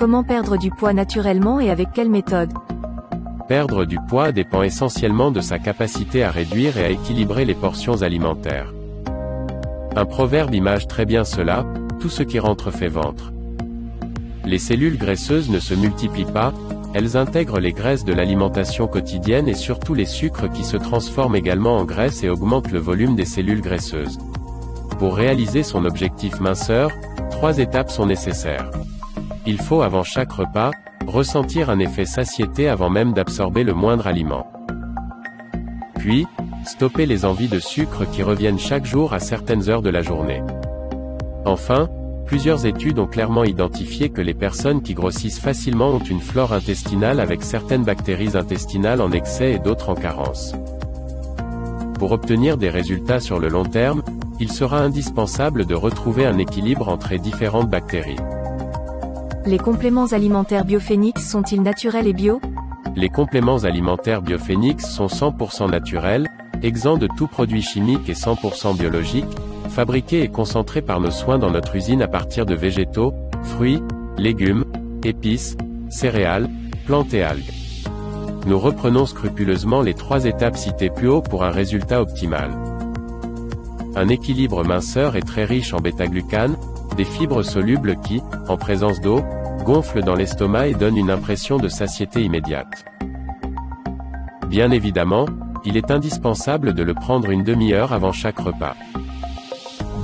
Comment perdre du poids naturellement et avec quelle méthode? Perdre du poids dépend essentiellement de sa capacité à réduire et à équilibrer les portions alimentaires. Un proverbe image très bien cela, tout ce qui rentre fait ventre. Les cellules graisseuses ne se multiplient pas, elles intègrent les graisses de l'alimentation quotidienne et surtout les sucres qui se transforment également en graisse et augmentent le volume des cellules graisseuses. Pour réaliser son objectif minceur, trois étapes sont nécessaires. Il faut avant chaque repas, ressentir un effet satiété avant même d'absorber le moindre aliment. Puis, stopper les envies de sucre qui reviennent chaque jour à certaines heures de la journée. Enfin, Plusieurs études ont clairement identifié que les personnes qui grossissent facilement ont une flore intestinale avec certaines bactéries intestinales en excès et d'autres en carence. Pour obtenir des résultats sur le long terme, il sera indispensable de retrouver un équilibre entre les différentes bactéries. Les compléments alimentaires Biophénix sont-ils naturels et bio? Les compléments alimentaires Biophénix sont 100% naturels, exempts de tout produit chimique et 100% biologique, fabriqués et concentrés par nos soins dans notre usine à partir de végétaux, fruits, légumes, épices, céréales, plantes et algues. Nous reprenons scrupuleusement les trois étapes citées plus haut pour un résultat optimal. Un équilibre minceur est très riche en bêta-glucane, des fibres solubles qui, en présence d'eau, gonflent dans l'estomac et donnent une impression de satiété immédiate. Bien évidemment, il est indispensable de le prendre une demi-heure avant chaque repas.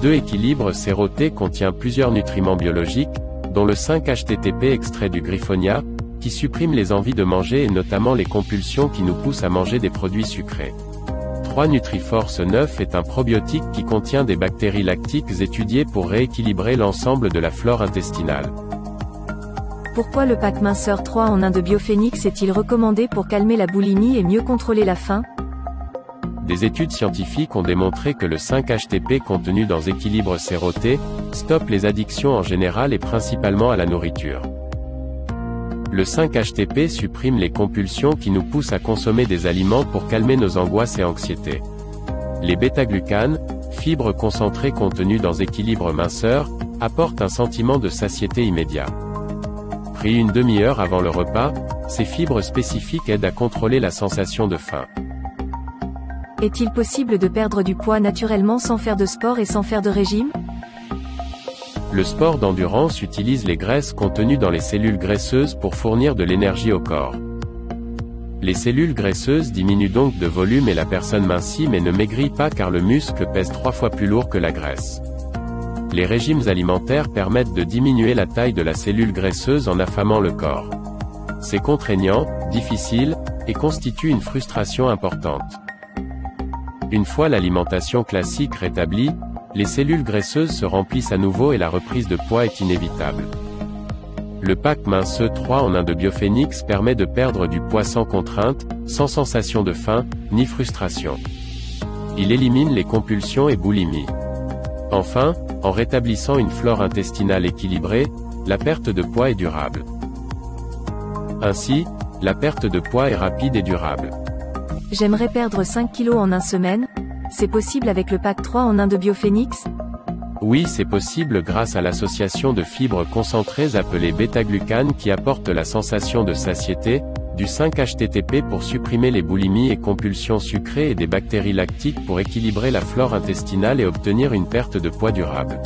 2 équilibre séroté contient plusieurs nutriments biologiques, dont le 5-HTTP extrait du griffonia, qui supprime les envies de manger et notamment les compulsions qui nous poussent à manger des produits sucrés. 3 Nutriforce 9 est un probiotique qui contient des bactéries lactiques étudiées pour rééquilibrer l'ensemble de la flore intestinale. Pourquoi le pack minceur 3 en 1 de Biophénix est-il recommandé pour calmer la boulimie et mieux contrôler la faim? Des études scientifiques ont démontré que le 5-HTP contenu dans équilibre séroté, stoppe les addictions en général et principalement à la nourriture. Le 5-HTP supprime les compulsions qui nous poussent à consommer des aliments pour calmer nos angoisses et anxiétés. Les bêta-glucanes, fibres concentrées contenues dans équilibre minceur, apportent un sentiment de satiété immédiat. Pris une demi-heure avant le repas, ces fibres spécifiques aident à contrôler la sensation de faim. Est-il possible de perdre du poids naturellement sans faire de sport et sans faire de régime? Le sport d'endurance utilise les graisses contenues dans les cellules graisseuses pour fournir de l'énergie au corps. Les cellules graisseuses diminuent donc de volume et la personne mincit mais ne maigrit pas car le muscle pèse trois fois plus lourd que la graisse. Les régimes alimentaires permettent de diminuer la taille de la cellule graisseuse en affamant le corps. C'est contraignant, difficile, et constitue une frustration importante. Une fois l'alimentation classique rétablie, les cellules graisseuses se remplissent à nouveau et la reprise de poids est inévitable. Le pack mince 3 en 1 de Biophénix permet de perdre du poids sans contrainte, sans sensation de faim, ni frustration. Il élimine les compulsions et boulimies. Enfin, en rétablissant une flore intestinale équilibrée, la perte de poids est durable. Ainsi, la perte de poids est rapide et durable. J'aimerais perdre 5 kilos en un semaine. C'est possible avec le pack 3 en 1 de Biophénix Oui, c'est possible grâce à l'association de fibres concentrées appelées bêta-glucane qui apporte la sensation de satiété, du 5-HTTP pour supprimer les boulimies et compulsions sucrées et des bactéries lactiques pour équilibrer la flore intestinale et obtenir une perte de poids durable.